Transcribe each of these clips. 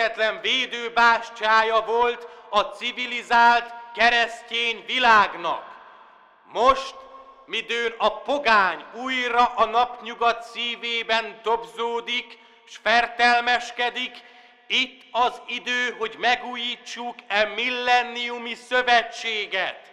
rendíthetetlen védőbástyája volt a civilizált keresztény világnak. Most, midőn a pogány újra a napnyugat szívében dobzódik, s fertelmeskedik, itt az idő, hogy megújítsuk e millenniumi szövetséget.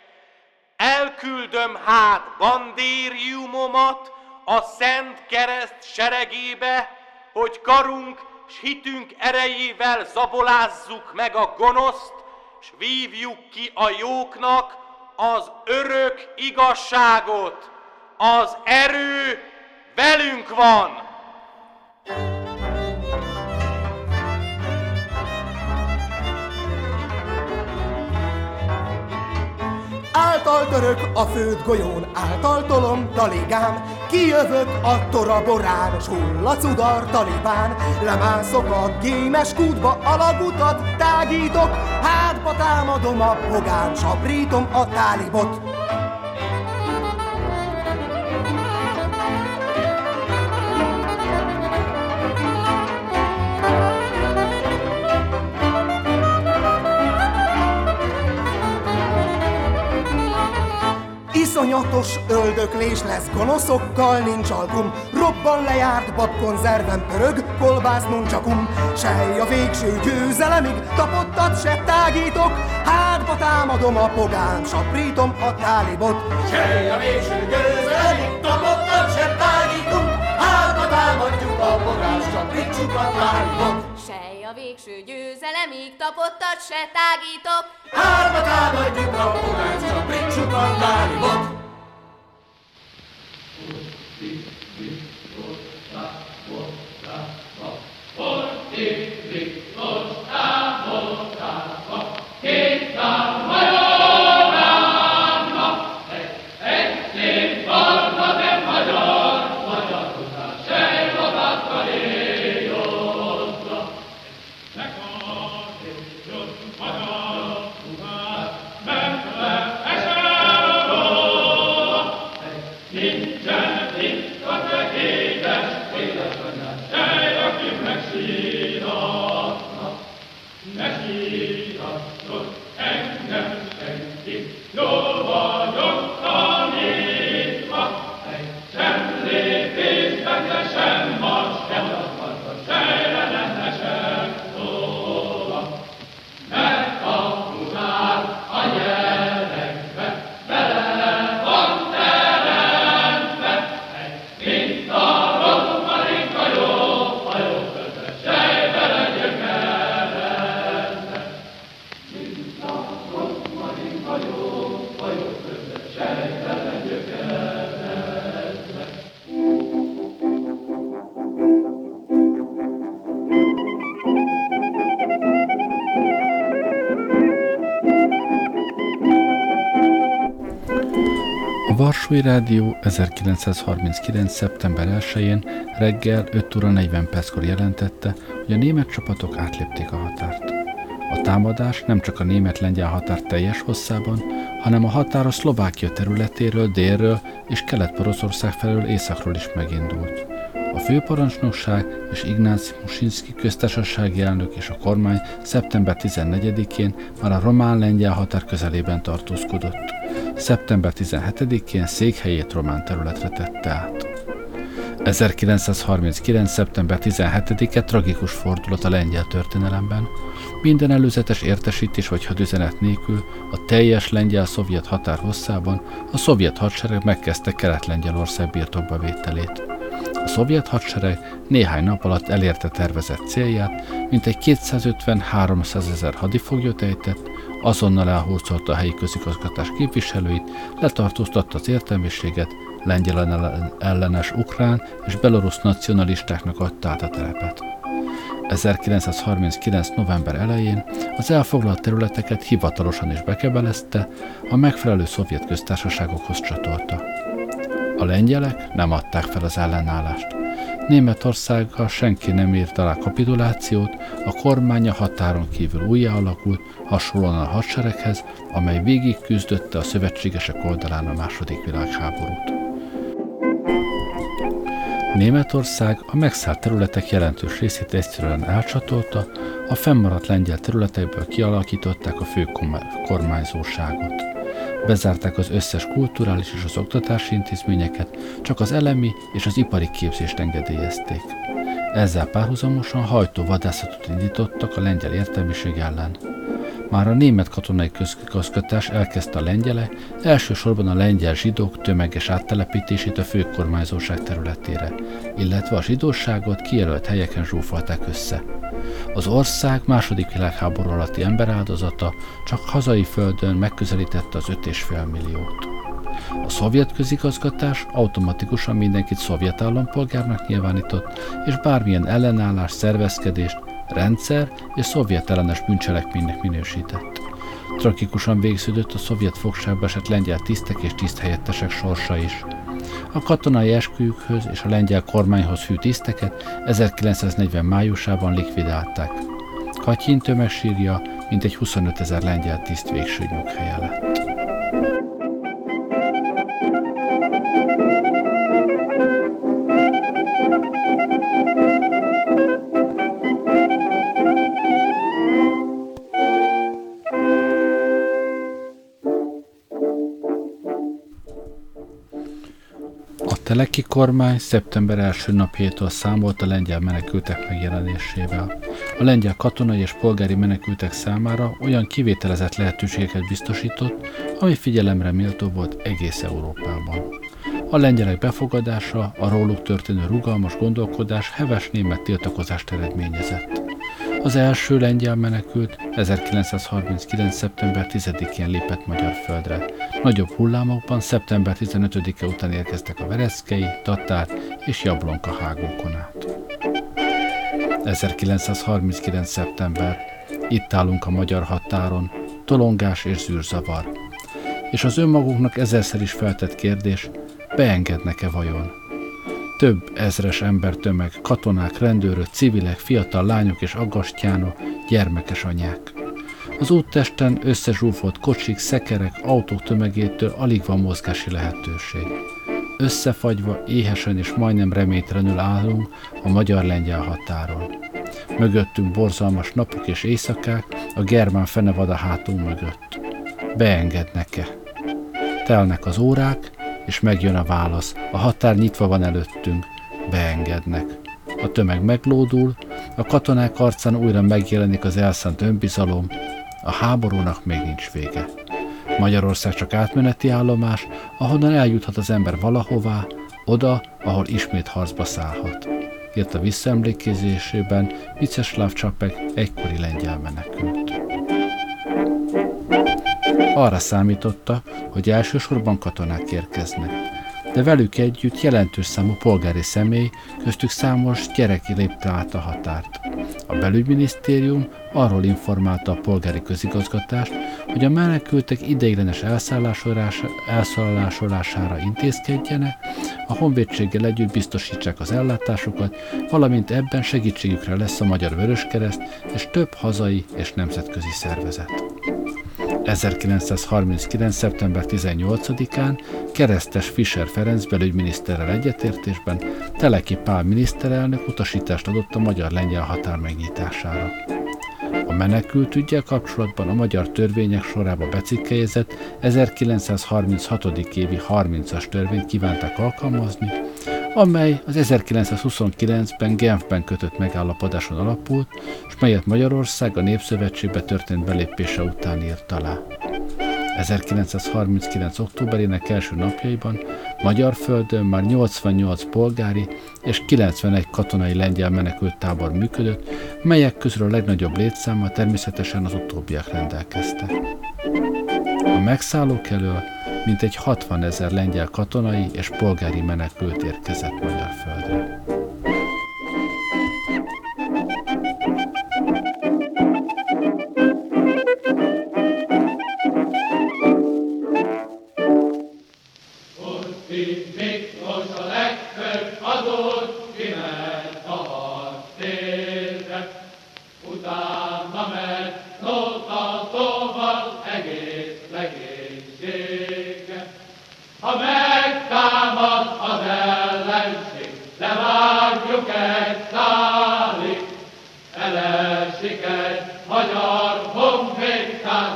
Elküldöm hát bandériumomat a Szent Kereszt seregébe, hogy karunk s hitünk erejével zabolázzuk meg a gonoszt, s vívjuk ki a jóknak az örök igazságot. Az erő velünk van! Által török a föld golyón, által tolom taligám, kijövök a toraborán, s udar talibán, lemászok a gémes kútba, alagutat tágítok, hátba támadom a pogán, saprítom a tálibot. Iszonyatos öldöklés lesz, gonoszokkal nincs alkum, Robban lejárt babkonzerven pörög, kolbász nuncsakum. Sej a végső győzelemig, tapottat se tágítok, Hátba támadom a pogán, saprítom a tálibot. Sej a végső győzelemig, tapottat se tágítunk, Hátba támadjuk a pogán, Sej a végső győzelemig, tapottat se tágítok, Hátba támadjuk a pogán, saprítsuk a Varsói Rádió 1939. szeptember 1-én reggel 5 óra 40 perckor jelentette, hogy a német csapatok átlépték a határt. A támadás nem csak a német-lengyel határ teljes hosszában, hanem a határ a Szlovákia területéről, délről és Kelet-Poroszország felől északról is megindult. A főparancsnokság és Ignácy Musinski köztársasági elnök és a kormány szeptember 14-én már a román-lengyel határ közelében tartózkodott szeptember 17-én székhelyét román területre tette át. 1939. szeptember 17-e tragikus fordulat a lengyel történelemben. Minden előzetes értesítés vagy hadüzenet nélkül a teljes lengyel-szovjet határ hosszában a szovjet hadsereg megkezdte Kelet-Lengyelország birtokba vételét. A szovjet hadsereg néhány nap alatt elérte tervezett célját, mintegy 250-300 ezer hadifoglyot ejtett, azonnal elhúzolta a helyi közigazgatás képviselőit, letartóztatta az értelmiséget, lengyel ellenes ukrán és belorusz nacionalistáknak adta át a telepet. 1939. november elején az elfoglalt területeket hivatalosan is bekebelezte, a megfelelő szovjet köztársaságokhoz csatolta. A lengyelek nem adták fel az ellenállást. Németországgal senki nem írt alá kapitulációt, a kormánya határon kívül újjá alakult, hasonlóan a hadsereghez, amely végig küzdötte a szövetségesek oldalán a második világháborút. Németország a megszállt területek jelentős részét egyszerűen elcsatolta, a fennmaradt lengyel területekből kialakították a fő kormányzóságot. Bezárták az összes kulturális és az oktatási intézményeket, csak az elemi és az ipari képzést engedélyezték. Ezzel párhuzamosan hajtó vadászatot indítottak a lengyel értelmiség ellen. Már a német katonai közigazgatás elkezdte a lengyele, elsősorban a lengyel zsidók tömeges áttelepítését a főkormányzóság területére, illetve a zsidóságot kijelölt helyeken zsúfolták össze. Az ország második világháború alatti emberáldozata csak hazai földön megközelítette az 5,5 milliót. A szovjet közigazgatás automatikusan mindenkit szovjet állampolgárnak nyilvánított, és bármilyen ellenállás, szervezkedést, rendszer és szovjet ellenes bűncselekménynek minősített. Tragikusan végződött a szovjet fogságba esett lengyel tisztek és tiszthelyettesek sorsa is. A katonai esküjükhöz és a lengyel kormányhoz hű tiszteket 1940 májusában likvidálták. Katyin tömegsírja mintegy 25 ezer lengyel tiszt végső nyughelye lett. Teleki kormány szeptember első napjától számolt a lengyel menekültek megjelenésével. A lengyel katonai és polgári menekültek számára olyan kivételezett lehetőségeket biztosított, ami figyelemre méltó volt egész Európában. A lengyelek befogadása, a róluk történő rugalmas gondolkodás heves német tiltakozást eredményezett. Az első lengyel menekült 1939. szeptember 10-én lépett magyar földre. Nagyobb hullámokban szeptember 15-e után érkeztek a Vereszkei, Tatár és Jablonka hágókon át. 1939. szeptember. Itt állunk a magyar határon, tolongás és zűrzavar. És az önmaguknak ezerszer is feltett kérdés, beengednek-e vajon? Több ezres embertömeg, katonák, rendőrök, civilek, fiatal lányok és aggastyánok, gyermekes anyák. Az úttesten összezsúfolt kocsik, szekerek, autók tömegétől alig van mozgási lehetőség. Összefagyva, éhesen és majdnem reménytelenül állunk a magyar-lengyel határon. Mögöttünk borzalmas napok és éjszakák, a germán fenevad a hátunk mögött. Beengednek-e? Telnek az órák, és megjön a válasz. A határ nyitva van előttünk. Beengednek. A tömeg meglódul, a katonák arcán újra megjelenik az elszánt önbizalom, a háborúnak még nincs vége. Magyarország csak átmeneti állomás, ahonnan eljuthat az ember valahová, oda, ahol ismét harcba szállhat. Írt a visszaemlékezésében Viceslav Csapek egykori lengyel menekült. Arra számította, hogy elsősorban katonák érkeznek, de velük együtt jelentős számú polgári személy, köztük számos gyerek lépte át a határt. A belügyminisztérium arról informálta a polgári közigazgatást, hogy a menekültek ideiglenes elszállásolására intézkedjenek, a honvédséggel együtt biztosítsák az ellátásukat, valamint ebben segítségükre lesz a Magyar Vöröskereszt és több hazai és nemzetközi szervezet. 1939. szeptember 18-án keresztes Fischer Ferenc belügyminiszterrel egyetértésben Teleki Pál miniszterelnök utasítást adott a magyar-lengyel határ megnyitására. A menekült ügyel kapcsolatban a magyar törvények sorába becikkelyezett 1936. évi 30-as törvényt kívánták alkalmazni, amely az 1929-ben Genfben kötött megállapodáson alapult, és melyet Magyarország a Népszövetségbe történt belépése után írt alá. 1939. októberének első napjaiban magyar földön már 88 polgári és 91 katonai lengyel menekült tábor működött, melyek közül a legnagyobb létszámmal természetesen az utóbbiak rendelkeztek. A megszállók elől mintegy 60 ezer lengyel katonai és polgári menekült érkezett magyar földre.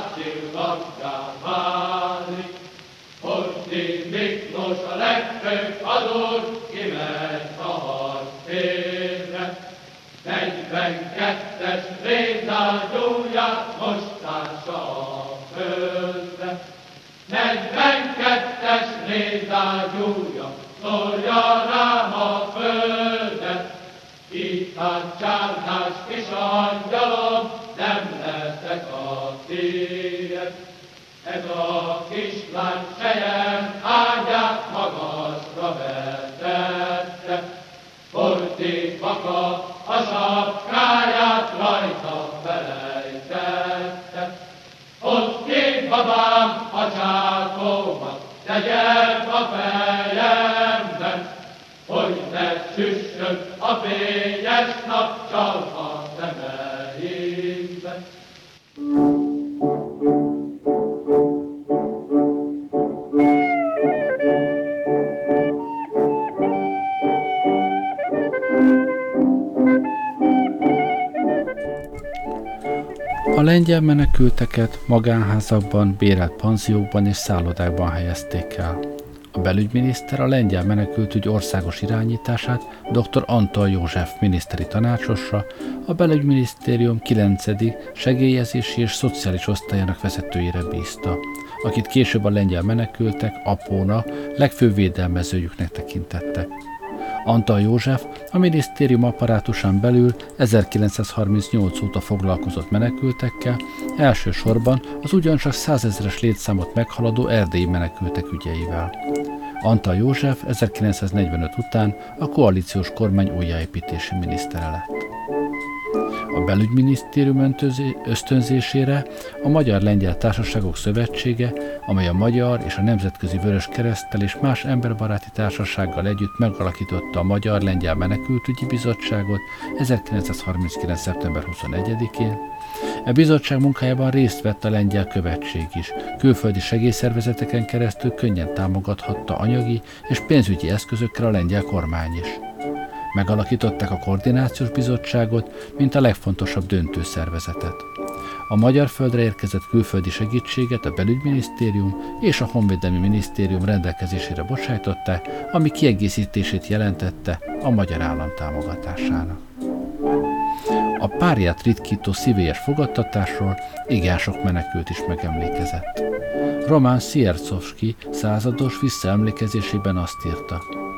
nagységgazdá válik, Horti Miklós a legfőbb adót kiment a harcérre. 42-es rézágyóját most a földre. 42-es rézágyója szólja rám a földet, itt a csárdás kis angyal a lengyel menekülteket magánházakban, bérelt panziókban és szállodákban helyezték el. A belügyminiszter a lengyel menekültügy országos irányítását dr. Antal József miniszteri tanácsosra, a belügyminisztérium 9. segélyezési és szociális osztályának vezetőjére bízta, akit később a lengyel menekültek apóna legfőbb védelmezőjüknek tekintettek. Antal József a minisztérium apparátusán belül 1938 óta foglalkozott menekültekkel, elsősorban az ugyancsak százezeres létszámot meghaladó erdélyi menekültek ügyeivel. Antal József 1945 után a koalíciós kormány újjáépítési minisztere lett. A belügyminisztérium ösztönzésére a Magyar-Lengyel Társaságok Szövetsége, amely a Magyar és a Nemzetközi Vörös Keresztel és más emberbaráti társasággal együtt megalakította a Magyar-Lengyel Menekültügyi Bizottságot 1939. szeptember 21-én, E bizottság munkájában részt vett a lengyel követség is. Külföldi segélyszervezeteken keresztül könnyen támogathatta anyagi és pénzügyi eszközökkel a lengyel kormány is. Megalakították a koordinációs bizottságot, mint a legfontosabb döntőszervezetet. A magyar földre érkezett külföldi segítséget a belügyminisztérium és a honvédelmi minisztérium rendelkezésére bocsájtották, ami kiegészítését jelentette a magyar állam támogatásának. A párját ritkító szívélyes fogadtatásról igen sok menekült is megemlékezett. Román Sziercovski százados visszaemlékezésében azt írta –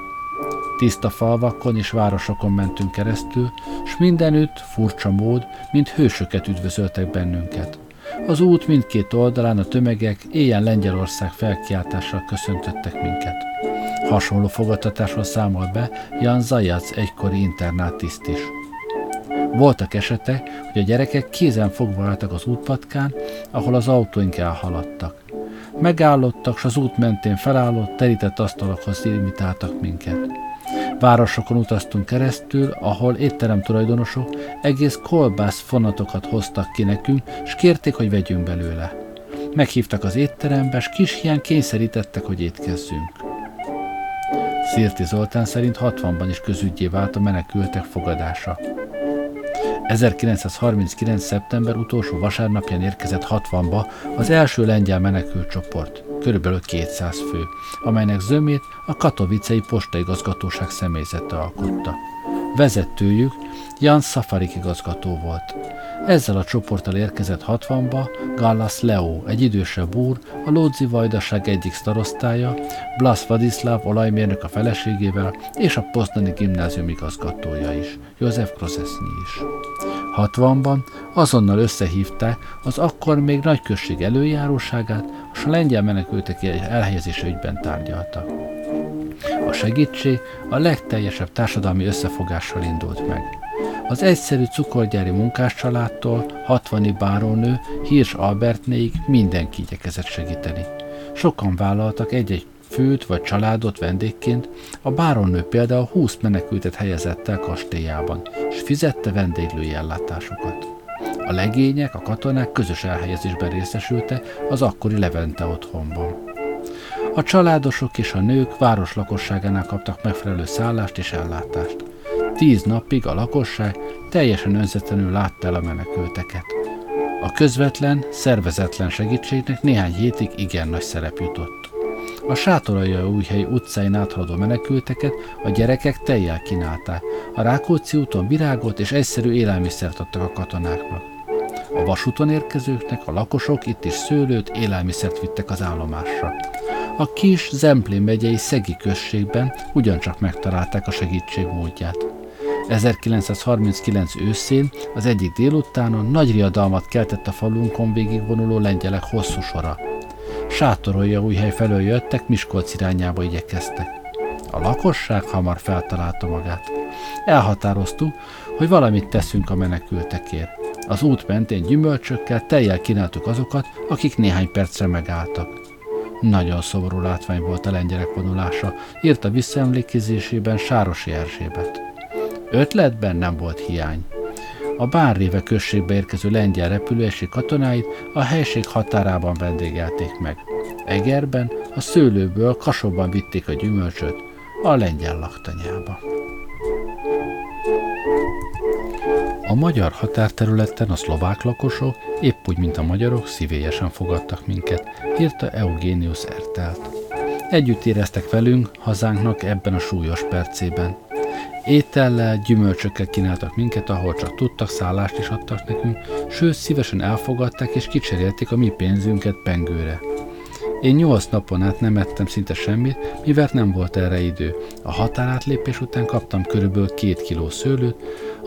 Tiszta falvakon és városokon mentünk keresztül, s mindenütt, furcsa mód, mint hősöket üdvözöltek bennünket. Az út mindkét oldalán a tömegek éjjel Lengyelország felkiáltással köszöntöttek minket. Hasonló fogadtatásról számol be Jan Zajac egykori internát tiszt is. Voltak esetek, hogy a gyerekek kézen fogva álltak az útpatkán, ahol az autóink elhaladtak. Megállottak, s az út mentén felállott, terített asztalokhoz imitáltak minket. Városokon utaztunk keresztül, ahol étterem tulajdonosok egész kolbász fonatokat hoztak ki nekünk, és kérték, hogy vegyünk belőle. Meghívtak az étterembe, és kis hiány kényszerítettek, hogy étkezzünk. Szirti Zoltán szerint 60-ban is közügyé vált a menekültek fogadása. 1939. szeptember utolsó vasárnapján érkezett 60-ba az első lengyel menekült csoport, körülbelül 200 fő, amelynek zömét a katovicei postaigazgatóság személyzete alkotta. Vezetőjük Jan Szafarik igazgató volt. Ezzel a csoporttal érkezett 60-ba Gallas Leo, egy idősebb úr, a Lódzi vajdaság egyik starosztája, Blas Vadislav olajmérnök a feleségével, és a Poznani gimnázium igazgatója is, József Krozesznyi is. 60-ban azonnal összehívták az akkor még nagyközség előjáróságát, és a lengyel menekültek elhelyezése ügyben tárgyaltak. A segítség a legteljesebb társadalmi összefogással indult meg. Az egyszerű cukorgyári munkáscsaládtól 60 bárónő Hirs Albertnéig mindenki igyekezett segíteni. Sokan vállaltak egy-egy főt vagy családot vendégként, a bárónő például 20 menekültet helyezett el kastélyában, és fizette vendéglői ellátásokat. A legények, a katonák közös elhelyezésben részesülte az akkori Levente otthonban. A családosok és a nők város lakosságánál kaptak megfelelő szállást és ellátást. Tíz napig a lakosság teljesen önzetlenül látta el a menekülteket. A közvetlen, szervezetlen segítségnek néhány hétig igen nagy szerep jutott. A sátoralja újhely utcáin áthaladó menekülteket a gyerekek tejjel kínálták. A Rákóczi úton virágot és egyszerű élelmiszert adtak a katonáknak. A vasúton érkezőknek a lakosok itt is szőlőt, élelmiszert vittek az állomásra. A kis Zemplén megyei Szegi községben ugyancsak megtalálták a segítség módját. 1939 őszén az egyik délutánon nagy riadalmat keltett a falunkon végigvonuló lengyelek hosszú sora. Sátorolja új hely felől jöttek, Miskolc irányába igyekeztek. A lakosság hamar feltalálta magát. Elhatároztuk, hogy valamit teszünk a menekültekért. Az út mentén gyümölcsökkel teljel kínáltuk azokat, akik néhány percre megálltak. Nagyon szomorú látvány volt a lengyelek vonulása, írta visszaemlékezésében Sárosi Erzsébet. Ötletben nem volt hiány. A Bánréve községbe érkező lengyel repülőeség katonáit a helység határában vendégelték meg. Egerben a szőlőből kasóban vitték a gyümölcsöt a lengyel laktanyába. A magyar határterületen a szlovák lakosok, épp úgy, mint a magyarok, szívélyesen fogadtak minket, írta Eugénius Ertelt. Együtt éreztek velünk, hazánknak ebben a súlyos percében. Étellel, gyümölcsökkel kínáltak minket, ahol csak tudtak, szállást is adtak nekünk, sőt szívesen elfogadták és kicserélték a mi pénzünket pengőre. Én nyolc napon át nem ettem szinte semmit, mivel nem volt erre idő. A határátlépés után kaptam körülbelül két kiló szőlőt,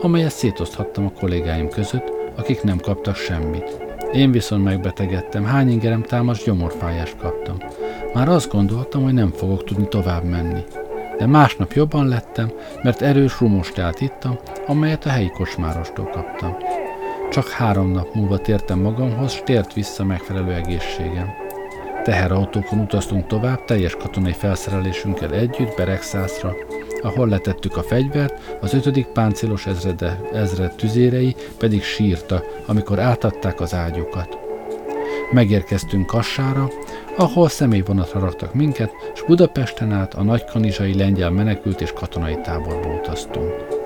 amelyet szétoszthattam a kollégáim között, akik nem kaptak semmit. Én viszont megbetegedtem, hány ingerem támas gyomorfájást kaptam. Már azt gondoltam, hogy nem fogok tudni tovább menni de másnap jobban lettem, mert erős rumostát ittam, amelyet a helyi kocsmárostól kaptam. Csak három nap múlva tértem magamhoz, s tért vissza megfelelő egészségem. Teherautókon utaztunk tovább, teljes katonai felszerelésünkkel együtt Beregszászra, ahol letettük a fegyvert, az ötödik páncélos ezrede, ezred tüzérei pedig sírta, amikor átadták az ágyukat. Megérkeztünk Kassára, ahol személyvonatra raktak minket, és Budapesten át a nagykanizsai lengyel menekült és katonai táborba utaztunk.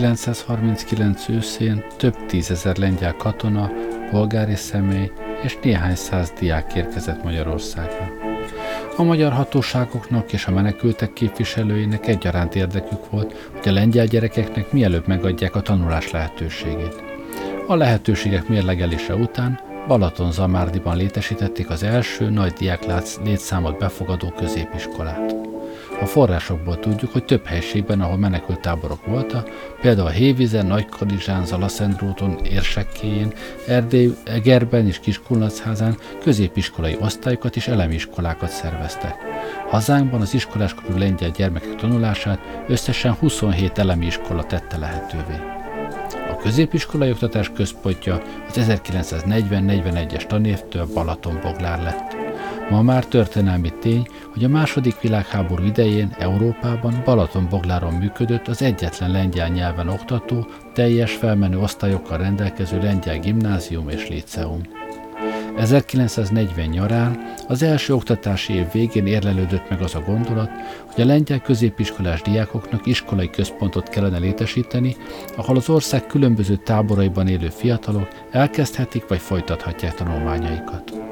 1939 őszén több tízezer lengyel katona, polgári személy és néhány száz diák érkezett Magyarországra. A magyar hatóságoknak és a menekültek képviselőinek egyaránt érdekük volt, hogy a lengyel gyerekeknek mielőbb megadják a tanulás lehetőségét. A lehetőségek mérlegelése után Balaton-Zamárdiban létesítették az első nagy diáklác létszámot befogadó középiskolát. A forrásokból tudjuk, hogy több helységben, ahol menekült táborok voltak, például a Hévizen, Nagykadizsán, Zalaszendróton, Érsekkéjén, Erdély, Egerben és Kiskulnacházán középiskolai osztályokat és elemi iskolákat szerveztek. Hazánkban az iskoláskorú lengyel gyermekek tanulását összesen 27 elemi iskola tette lehetővé. A középiskolai oktatás központja az 1940-41-es tanévtől Balatonboglár lett. Ma már történelmi tény, hogy a második világháború idején Európában Balatonbogláron működött az egyetlen lengyel nyelven oktató, teljes felmenő osztályokkal rendelkező lengyel gimnázium és liceum. 1940 nyarán az első oktatási év végén érlelődött meg az a gondolat, hogy a lengyel középiskolás diákoknak iskolai központot kellene létesíteni, ahol az ország különböző táboraiban élő fiatalok elkezdhetik vagy folytathatják tanulmányaikat.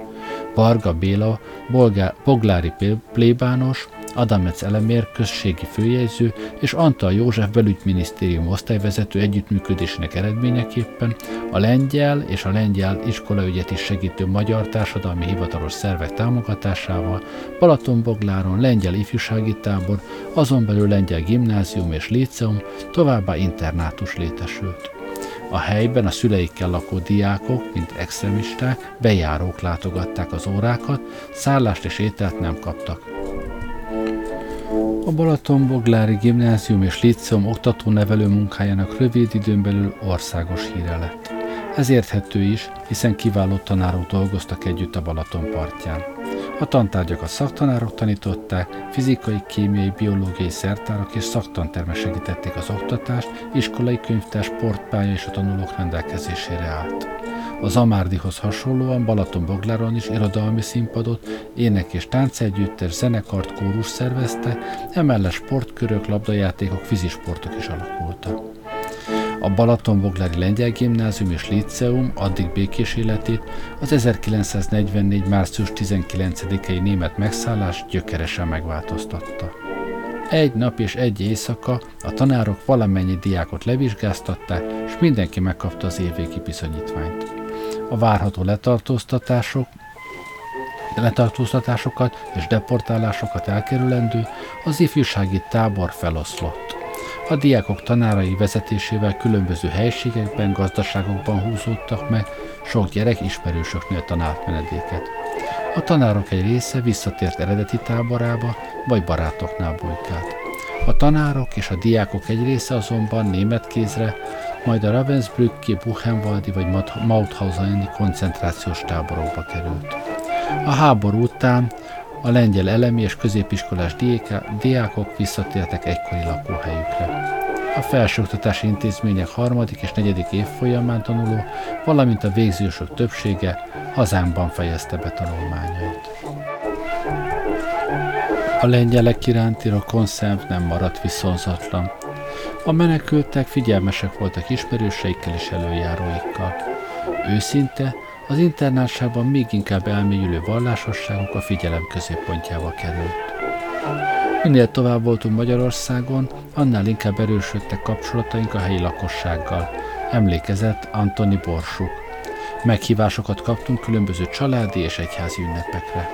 Varga Béla, Bolgá, Boglári plébános, Adamec Elemér községi főjegyző és Antal József belügyminisztérium osztályvezető együttműködésének eredményeképpen a lengyel és a lengyel iskolaügyet is segítő magyar társadalmi hivatalos szervek támogatásával Balatonbogláron lengyel ifjúsági tábor, azon belül lengyel gimnázium és líceum, továbbá internátus létesült. A helyben a szüleikkel lakó diákok, mint extremisták, bejárók látogatták az órákat, szállást és ételt nem kaptak. A Balatonboglári Gimnázium és Líceum oktató-nevelő munkájának rövid időn belül országos híre lett. Ez érthető is, hiszen kiváló tanárok dolgoztak együtt a Balaton partján. A tantárgyakat szaktanárok tanították, fizikai, kémiai, biológiai szertárak és szaktantermek segítették az oktatást, iskolai könyvtár, sportpálya és a tanulók rendelkezésére állt. Az Amárdihoz hasonlóan Balatonbogláron is irodalmi színpadot, ének és táncegyüttes, zenekart, kórus szervezte, emellett sportkörök, labdajátékok, fizisportok is alakultak. A Balatonboglári Lengyel Gimnázium és Líceum addig békés életét az 1944. március 19-i német megszállás gyökeresen megváltoztatta. Egy nap és egy éjszaka a tanárok valamennyi diákot levizsgáztatták, és mindenki megkapta az évvégi bizonyítványt. A várható letartóztatások letartóztatásokat és deportálásokat elkerülendő az ifjúsági tábor feloszlott. A diákok tanárai vezetésével különböző helységekben, gazdaságokban húzódtak meg, sok gyerek ismerősöknél tanált menedéket. A tanárok egy része visszatért eredeti táborába, vagy barátoknál bujkált. A tanárok és a diákok egy része azonban német kézre, majd a Ravensbrücki, Buchenwaldi vagy Mauthauseni koncentrációs táborokba került. A háború után a lengyel elemi és középiskolás diákok visszatértek egykori lakóhelyükre. A felsőoktatási intézmények harmadik és negyedik évfolyamán tanuló, valamint a végzősök többsége hazámban fejezte be tanulmányait. A lengyelek iránti rokonszem nem maradt viszonzatlan. A menekültek figyelmesek voltak ismerőseikkel és előjáróikkal. Őszinte, az internátságban még inkább elmélyülő vallásosságok a figyelem középpontjába került. Minél tovább voltunk Magyarországon, annál inkább erősödtek kapcsolataink a helyi lakossággal, emlékezett Antoni Borsuk. Meghívásokat kaptunk különböző családi és egyházi ünnepekre.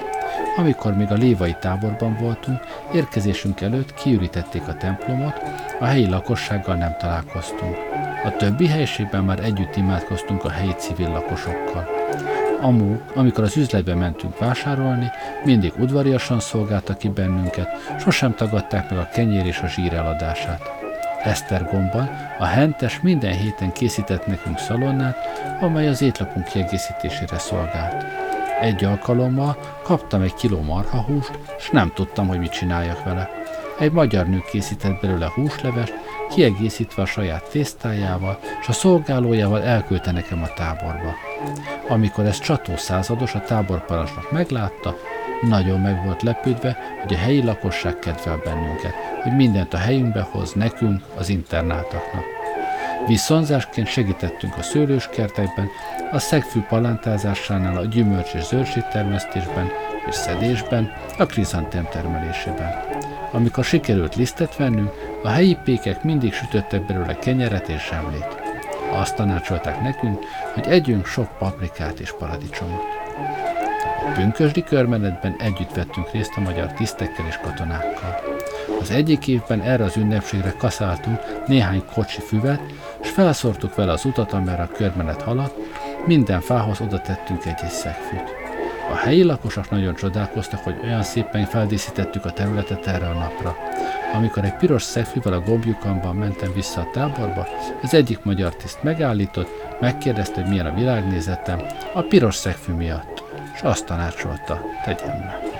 Amikor még a lévai táborban voltunk, érkezésünk előtt kiürítették a templomot, a helyi lakossággal nem találkoztunk. A többi helyiségben már együtt imádkoztunk a helyi civil lakosokkal. Amú, amikor az üzletbe mentünk vásárolni, mindig udvariasan szolgáltak ki bennünket, sosem tagadták meg a kenyér és a zsír eladását. Esztergomban a Hentes minden héten készített nekünk szalonnát, amely az étlapunk kiegészítésére szolgált. Egy alkalommal kaptam egy kiló marhahúst, és nem tudtam, hogy mit csináljak vele. Egy magyar nő készített belőle húslevest, kiegészítve a saját tésztájával, és a szolgálójával elküldte nekem a táborba. Amikor ez csató százados a táborparancsnok meglátta, nagyon meg volt lepődve, hogy a helyi lakosság kedvel bennünket, hogy mindent a helyünkbe hoz nekünk, az internátoknak. Viszonzásként segítettünk a szőlőskertekben, a szegfű palántázásánál, a gyümölcs és zöldség termesztésben és szedésben, a krizantém termelésében. Amikor sikerült lisztet vennünk, a helyi pékek mindig sütöttek belőle kenyeret és zsemlét. Azt tanácsolták nekünk, hogy együnk sok paprikát és paradicsomot. A pünkösdi körmenetben együtt vettünk részt a magyar tisztekkel és katonákkal. Az egyik évben erre az ünnepségre kaszáltunk néhány kocsi füvet, és felszortuk vele az utat, amerre a körmenet haladt, minden fához oda tettünk egy-egy szegfűt. A helyi lakosok nagyon csodálkoztak, hogy olyan szépen feldíszítettük a területet erre a napra. Amikor egy piros szegfűvel a gombjukamban mentem vissza a táborba, az egyik magyar tiszt megállított, megkérdezte, hogy milyen a világnézetem, a piros szegfű miatt, és azt tanácsolta, tegyem meg.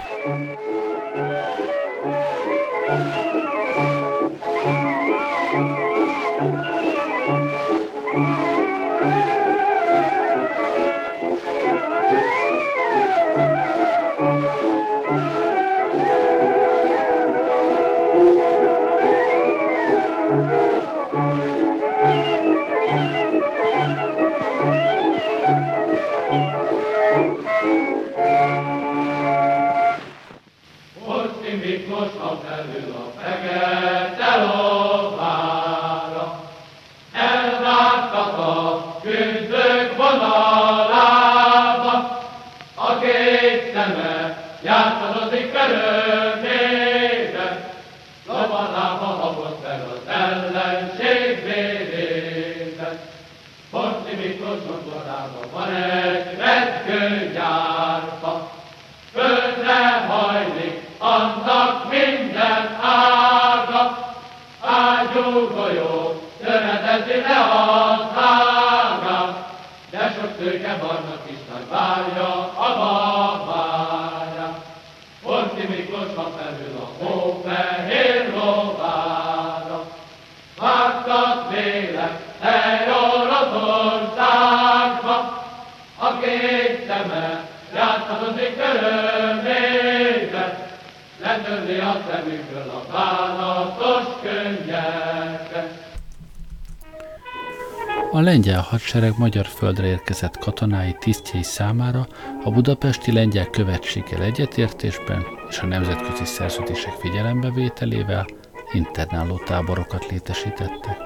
A lengyel hadsereg magyar földre érkezett katonái tisztjei számára a budapesti lengyel követséggel egyetértésben és a nemzetközi szerződések figyelembevételével internáló táborokat létesítettek.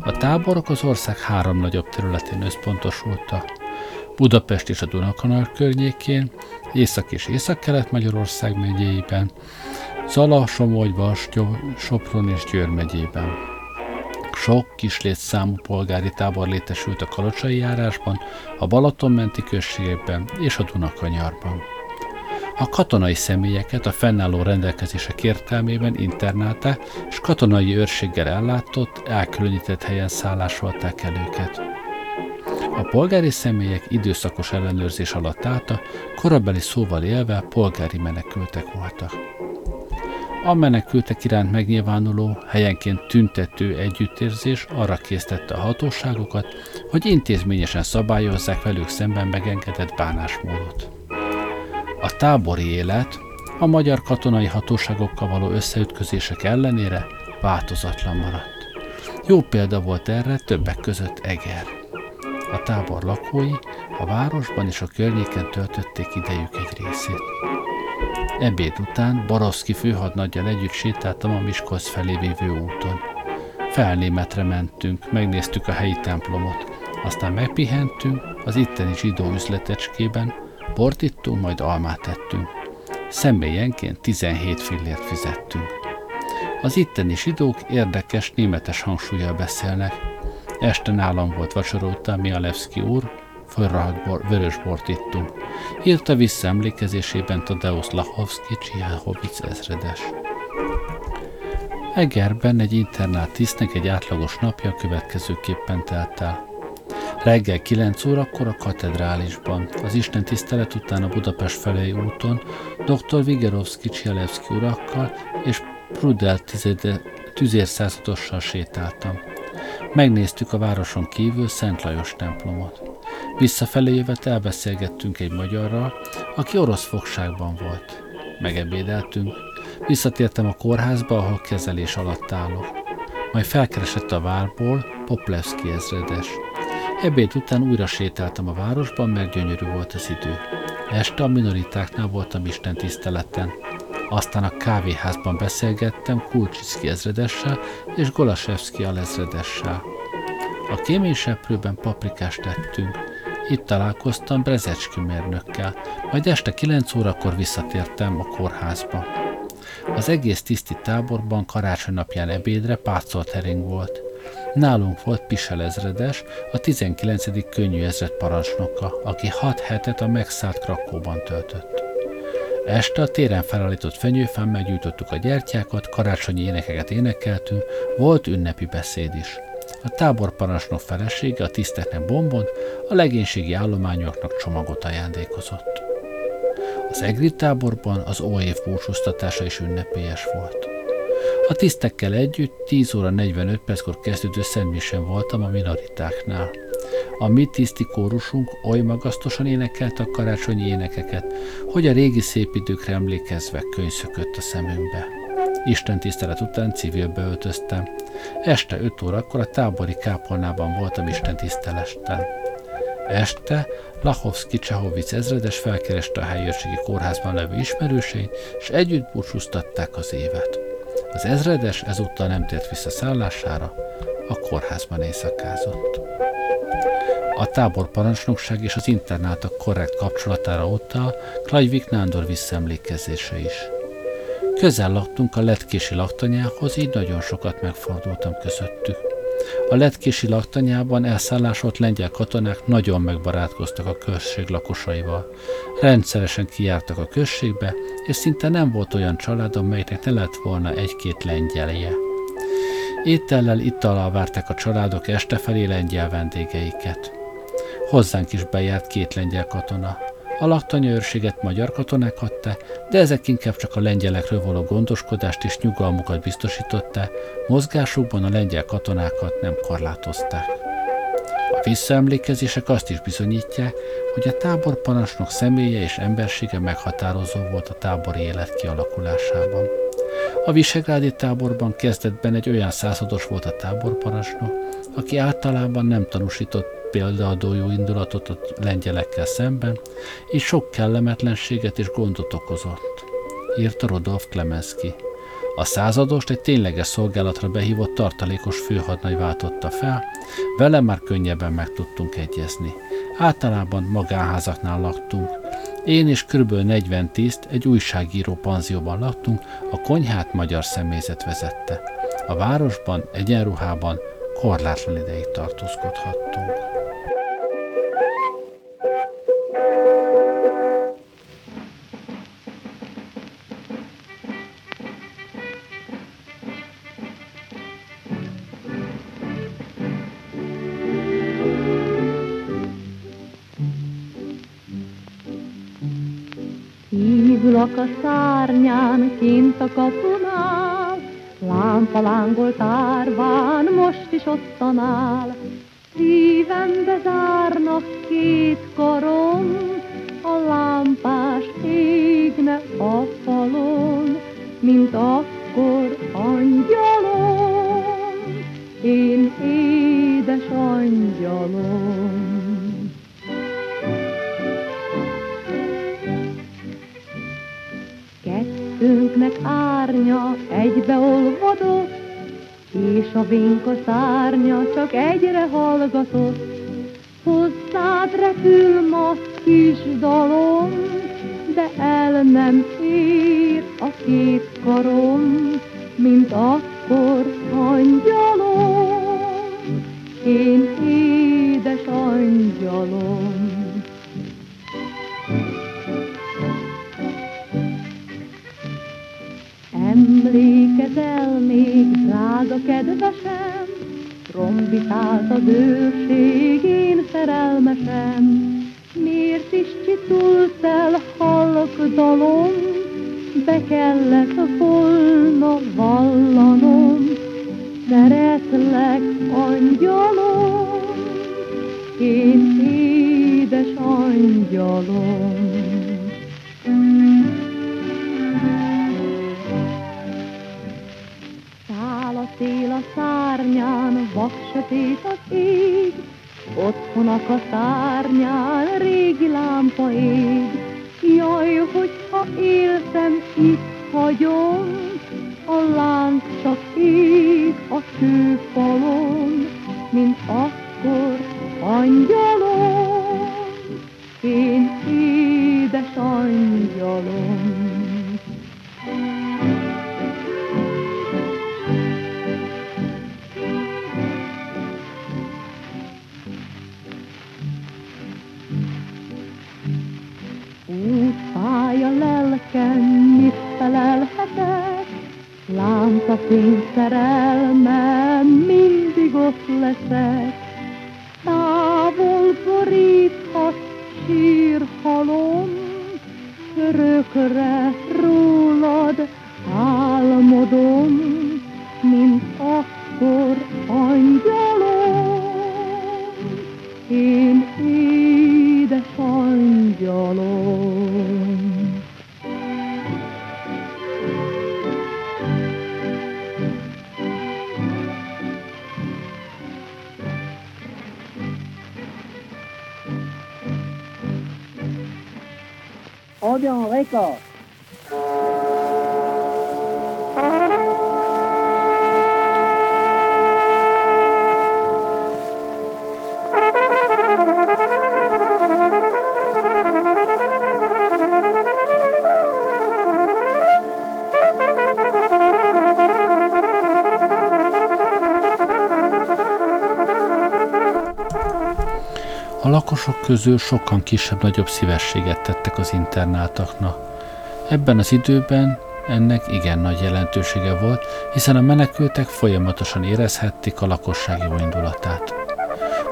A táborok az ország három nagyobb területén összpontosultak, Budapest és a Dunakanal környékén, Észak- és Észak-Kelet-Magyarország megyéiben, Zala, Somogy, Vastyó, Sopron és Győr megyében. Sok kislét számú polgári tábor létesült a Kalocsai járásban, a Balatonmenti községekben és a Dunakanyarban. A katonai személyeket a fennálló rendelkezések értelmében internálták, és katonai őrséggel ellátott, elkülönített helyen szállásolták el őket. A polgári személyek időszakos ellenőrzés alatt állta, korabeli szóval élve polgári menekültek voltak. A menekültek iránt megnyilvánuló, helyenként tüntető együttérzés arra késztette a hatóságokat, hogy intézményesen szabályozzák velük szemben megengedett bánásmódot. A tábori élet a magyar katonai hatóságokkal való összeütközések ellenére változatlan maradt. Jó példa volt erre többek között Eger. A tábor lakói a városban és a környéken töltötték idejük egy részét. Ebéd után Baroszki főhadnaggyal együtt sétáltam a Miskolc felé vívő úton. Felnémetre mentünk, megnéztük a helyi templomot, aztán megpihentünk az itteni zsidó üzletecskében, bort ittunk, majd almát tettünk. Személyenként 17 fillért fizettünk. Az itteni zsidók érdekes németes hangsúlyjal beszélnek, Este nálam volt vacsora után Mialevski úr, bor, vörösbort ittunk. Írta vissza emlékezésében Tadeusz Lachovski Csiháhovic ezredes. Egerben egy internát tisztnek egy átlagos napja következőképpen telt el. Reggel 9 órakor a katedrálisban, az Isten tisztelet után a Budapest felé úton dr. Vigerovszki Csihalevszki urakkal és Prudel tüzérszázadossal sétáltam. Megnéztük a városon kívül Szent Lajos templomot. Visszafelé jövet elbeszélgettünk egy magyarral, aki orosz fogságban volt. Megebédeltünk, visszatértem a kórházba, ahol kezelés alatt állok. Majd felkeresett a várból, Poplevski ezredes. Ebéd után újra sétáltam a városban, mert gyönyörű volt az idő. Este a minoritáknál voltam Isten tiszteleten. Aztán a kávéházban beszélgettem Kulcsicki ezredessel és Golasevski alezredessel. A kéményseprőben paprikást tettünk. Itt találkoztam Brezecski mérnökkel, majd este 9 órakor visszatértem a kórházba. Az egész tiszti táborban karácsony napján ebédre pácolt volt. Nálunk volt Pisel ezredes, a 19. könnyű ezred parancsnoka, aki 6 hetet a megszállt Krakóban töltött. Este a téren felállított fenyőfán meggyújtottuk a gyertyákat, karácsonyi énekeket énekeltünk, volt ünnepi beszéd is. A táborparancsnok felesége a tiszteknek bombont, a legénységi állományoknak csomagot ajándékozott. Az egri táborban az óév búcsúztatása is ünnepélyes volt. A tisztekkel együtt 10 óra 45 perckor kezdődő szentmisen voltam a minoritáknál. A mi tiszti kórusunk oly magasztosan énekelte a karácsonyi énekeket, hogy a régi szép időkre emlékezve könyszökött a szemünkbe. Isten tisztelet után civilbe öltöztem. Este 5 órakor a tábori kápolnában voltam Isten tisztelesten. Este Lachovski Csehovic ezredes felkereste a helyőrségi kórházban levő ismerőseit, és együtt búcsúztatták az évet. Az ezredes ezúttal nem tért vissza szállására, a kórházban éjszakázott. A táborparancsnokság és az internátok korrekt kapcsolatára utal Klajvik Nándor visszaemlékezése is. Közel laktunk a letkési laktanyához, így nagyon sokat megfordultam közöttük. A letkési laktanyában elszállásolt lengyel katonák nagyon megbarátkoztak a község lakosaival. Rendszeresen kijártak a községbe, és szinte nem volt olyan család, amelynek ne lett volna egy-két lengyelje. Étellel, itallal várták a családok este felé lengyel vendégeiket. Hozzánk is bejárt két lengyel katona. A laktanya őrséget magyar katonák adta, de ezek inkább csak a lengyelekről való gondoskodást és nyugalmukat biztosította, mozgásukban a lengyel katonákat nem korlátozták. A visszaemlékezések azt is bizonyítják, hogy a táborparancsnok személye és embersége meghatározó volt a tábori élet kialakulásában. A Visegrádi táborban kezdetben egy olyan százados volt a táborparancsnok, aki általában nem tanúsított példaadó jó indulatot a lengyelekkel szemben, és sok kellemetlenséget és gondot okozott, írta Rodolf Klemenski. A századost egy tényleges szolgálatra behívott tartalékos főhadnagy váltotta fel, vele már könnyebben meg tudtunk egyezni. Általában magánházaknál laktunk. Én és kb. 40 tiszt egy újságíró panzióban laktunk, a konyhát magyar személyzet vezette. A városban, egyenruhában korlátlan ideig tartózkodhattunk. Ülök a szárnyán, kint a kapunál, Lámpa lángolt árván, most is ott tanál. Szívembe zárnak két karom, A lámpás égne a falon, Mint akkor angyalom, Én édes angyalom. Kettőnknek árnya egybeolvadott, és a vénka szárnya csak egyre hallgatott. Hozzád repül ma kis dalom, de el nem ér a két karom, mint akkor angyalom, én édes angyalom. Emlékezel még, drága kedvesem, Trombitált az őrség, én szerelmesem. Miért is csitult el halk dalom, Be kellett volna vallanom, Szeretlek, angyalom, Én édes angyalom. Szél a szárnyán, vak se szét az ég, Otthonak a szárnyán régi lámpa ég. Jaj, hogyha éltem, itt hagyom, a láng csak ég a kőfalon, mint akkor angyalom, én édes angyalom. Lámpafény szerelmem, mindig ott leszek. Távol boríthat sírhalom, Örökre A lakosok közül sokan kisebb-nagyobb szívességet tettek az internátoknak. Ebben az időben ennek igen nagy jelentősége volt, hiszen a menekültek folyamatosan érezhették a lakosság jó indulatát.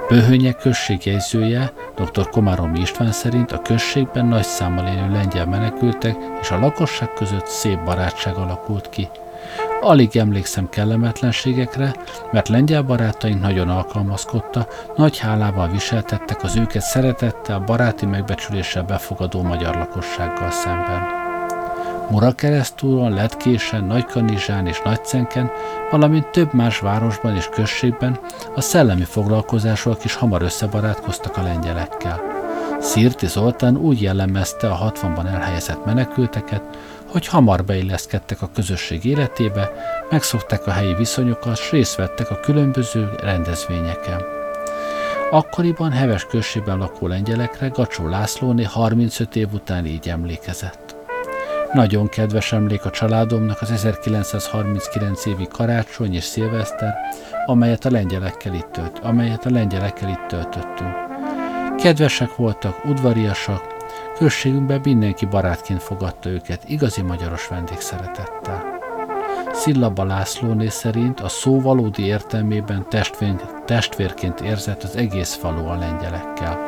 Böhönye község jegyzője, dr. Komáromi István szerint a községben nagy számmal élő lengyel menekültek és a lakosság között szép barátság alakult ki. Alig emlékszem kellemetlenségekre, mert lengyel barátaink nagyon alkalmazkodta, nagy hálával viseltettek az őket szeretettel, baráti megbecsüléssel befogadó magyar lakossággal szemben. Murakeresztúron, Letkésen, Nagykanizsán és Nagycenken, valamint több más városban és községben a szellemi foglalkozásúak is hamar összebarátkoztak a lengyelekkel. Szirti Zoltán úgy jellemezte a 60-ban elhelyezett menekülteket, hogy hamar beilleszkedtek a közösség életébe, megszokták a helyi viszonyokat, s részt vettek a különböző rendezvényeken. Akkoriban heves községben lakó lengyelekre Gacsó Lászlóné 35 év után így emlékezett. Nagyon kedves emlék a családomnak az 1939 évi karácsony és szilveszter, amelyet a lengyelekkel itt, tölt, amelyet a lengyelekkel itt töltöttünk. Kedvesek voltak, udvariasak, községünkben mindenki barátként fogadta őket, igazi magyaros vendégszeretettel. Szillaba Lászlóné szerint a szó valódi értelmében testvér, testvérként érzett az egész falu a lengyelekkel.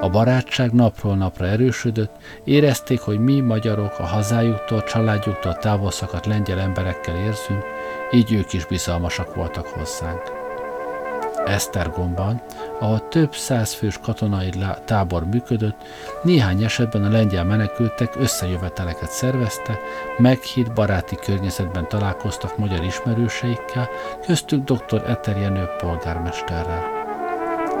A barátság napról napra erősödött, érezték, hogy mi magyarok a hazájuktól, családjuktól távol szakadt lengyel emberekkel érzünk, így ők is bizalmasak voltak hozzánk. Esztergomban, ahol több száz fős katonai tábor működött, néhány esetben a lengyel menekültek összejöveteleket szervezte, meghitt baráti környezetben találkoztak magyar ismerőseikkel, köztük dr. Eter Jenő polgármesterrel.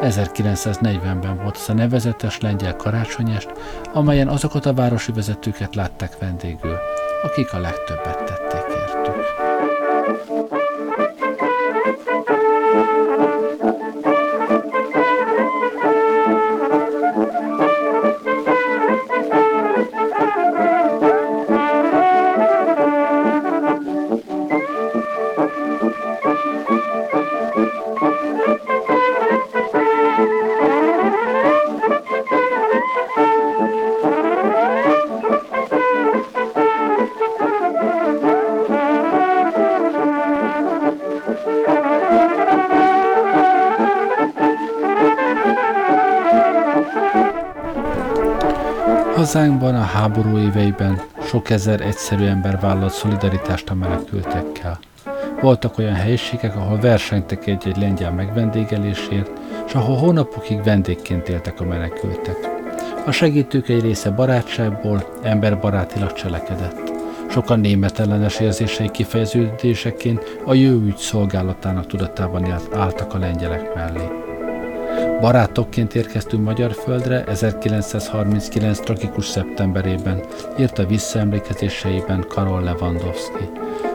1940-ben volt az a nevezetes lengyel karácsonyest, amelyen azokat a városi vezetőket látták vendégül, akik a legtöbbet tették háború éveiben sok ezer egyszerű ember vállalt szolidaritást a menekültekkel. Voltak olyan helyiségek, ahol versenytek egy-egy lengyel megvendégelésért, és ahol hónapokig vendégként éltek a menekültek. A segítők egy része barátságból, emberbarátilag cselekedett. sokan német ellenes érzései kifejeződéseként a jó ügy szolgálatának tudatában álltak a lengyelek mellé. Barátokként érkeztünk magyar földre 1939. tragikus szeptemberében, írta visszaemlékezéseiben Karol Lewandowski,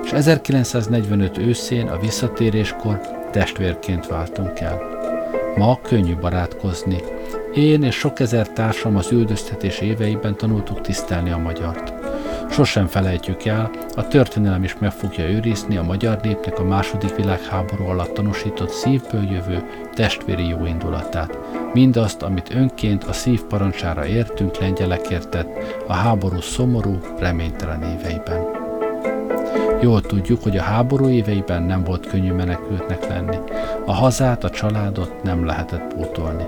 és 1945 őszén a visszatéréskor testvérként váltunk el. Ma könnyű barátkozni. Én és sok ezer társam az üldöztetés éveiben tanultuk tisztelni a magyart. Sosem felejtjük el, a történelem is meg fogja őrizni a magyar népnek a második világháború alatt tanúsított szívből jövő testvéri jóindulatát. Mindazt, amit önként a szív parancsára értünk lengyelekért tett a háború szomorú, reménytelen éveiben. Jól tudjuk, hogy a háború éveiben nem volt könnyű menekültnek lenni. A hazát, a családot nem lehetett pótolni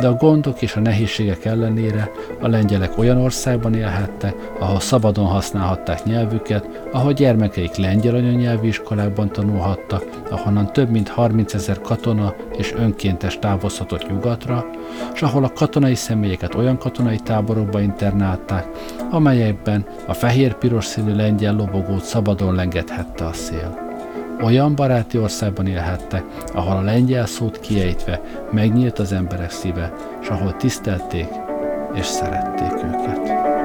de a gondok és a nehézségek ellenére a lengyelek olyan országban élhettek, ahol szabadon használhatták nyelvüket, ahol gyermekeik lengyel anyanyelvű iskolákban tanulhattak, ahonnan több mint 30 ezer katona és önkéntes távozhatott nyugatra, és ahol a katonai személyeket olyan katonai táborokba internálták, amelyekben a fehér-piros színű lengyel lobogót szabadon lengethette a szél olyan baráti országban élhettek, ahol a lengyel szót kiejtve megnyílt az emberek szíve, és ahol tisztelték és szerették őket.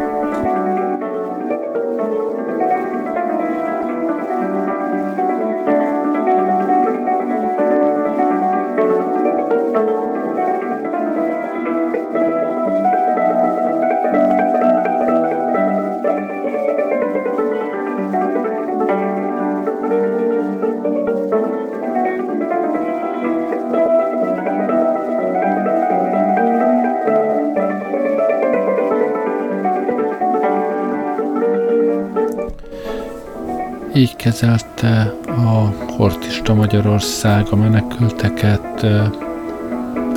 Kezelte a hortista Magyarország a menekülteket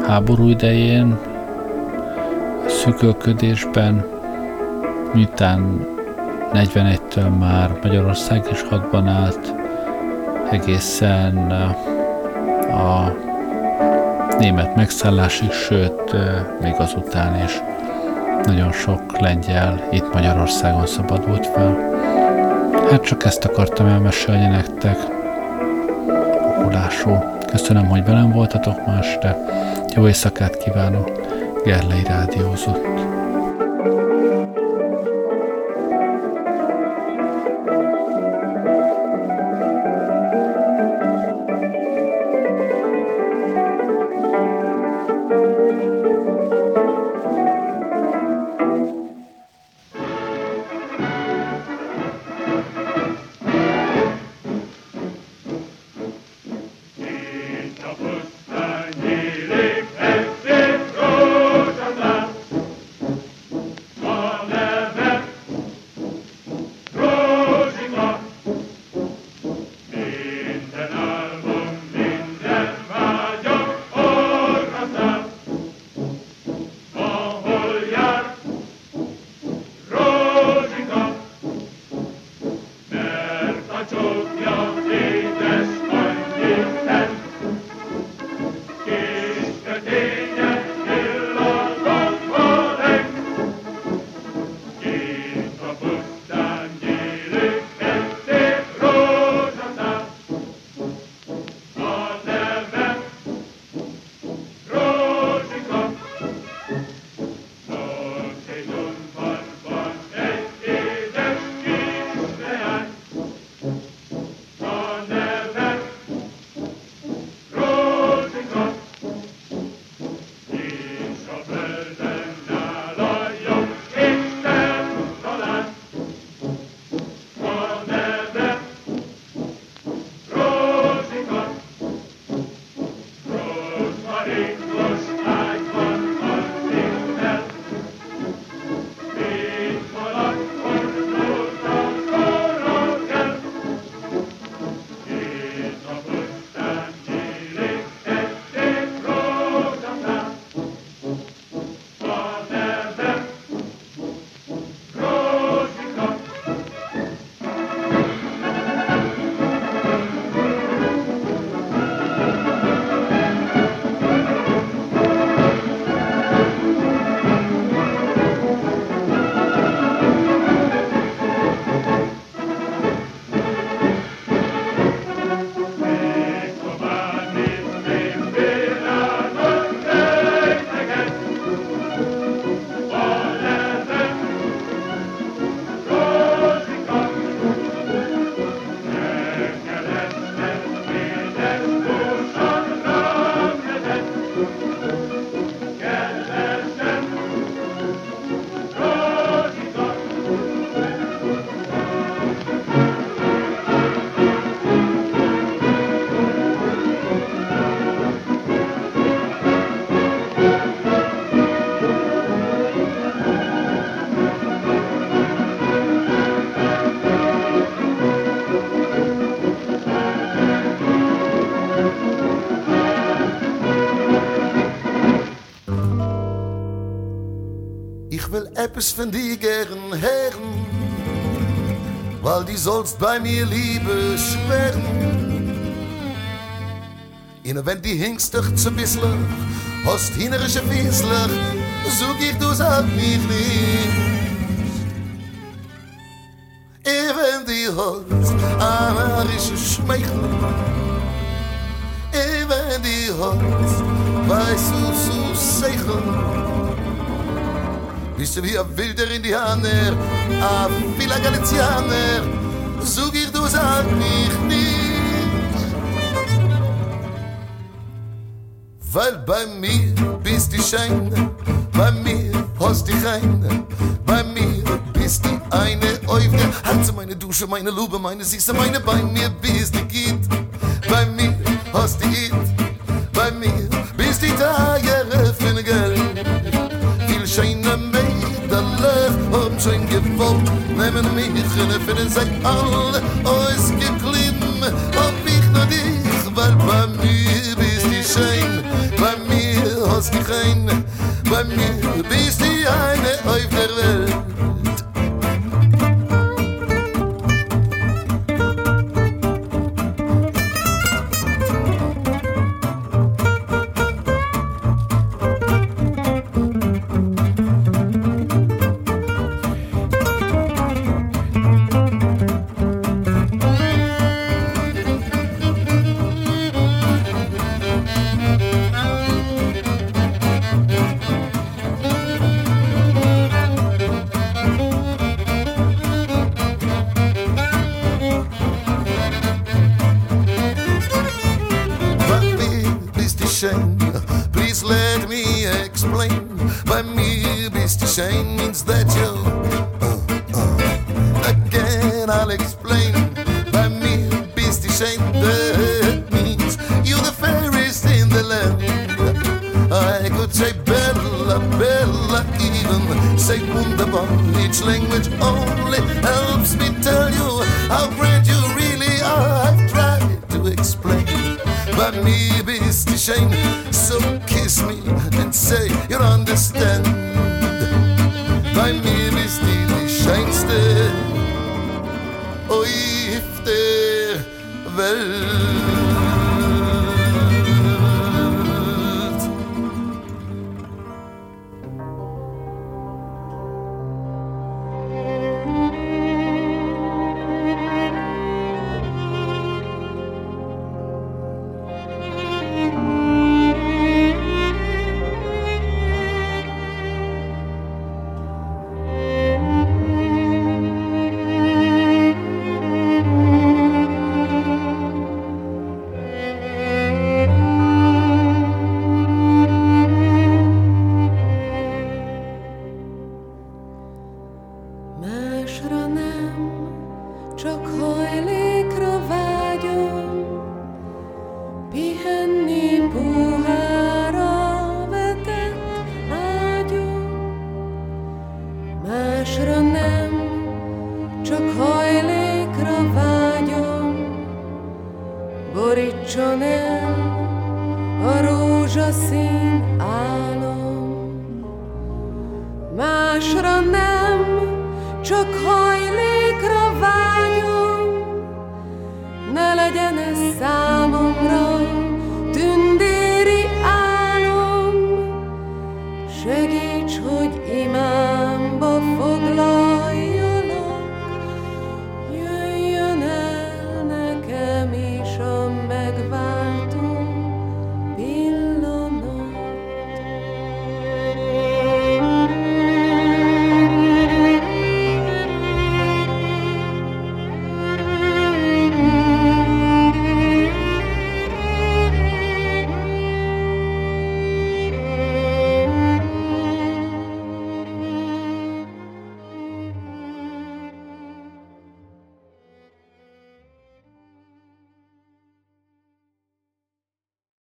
háború idején, szükölködésben, miután 41-től már Magyarország is hadban állt, egészen a német megszállásig, sőt, még azután is nagyon sok lengyel itt Magyarországon szabadult fel. Hát csak ezt akartam elmesélni nektek. Okulásul. Köszönöm, hogy velem voltatok ma este. Jó éjszakát kívánok. Gerlei Rádiózott. öppis von die gern herren weil die sollst bei mir liebe schwern in wenn die hingst dich zu bissler hast hinerische fiesler so geht du ab mir nicht se wie a wilder Indianer, a vila Galizianer, so gier das an mich nicht. Weil bei mir bist du Scheine, bei mir hast du Reine, bei mir bist du eine Eufge, Herze, meine Dusche, meine Lube, meine Süße, meine, bei mir bist du Gitt, bei mir hast du die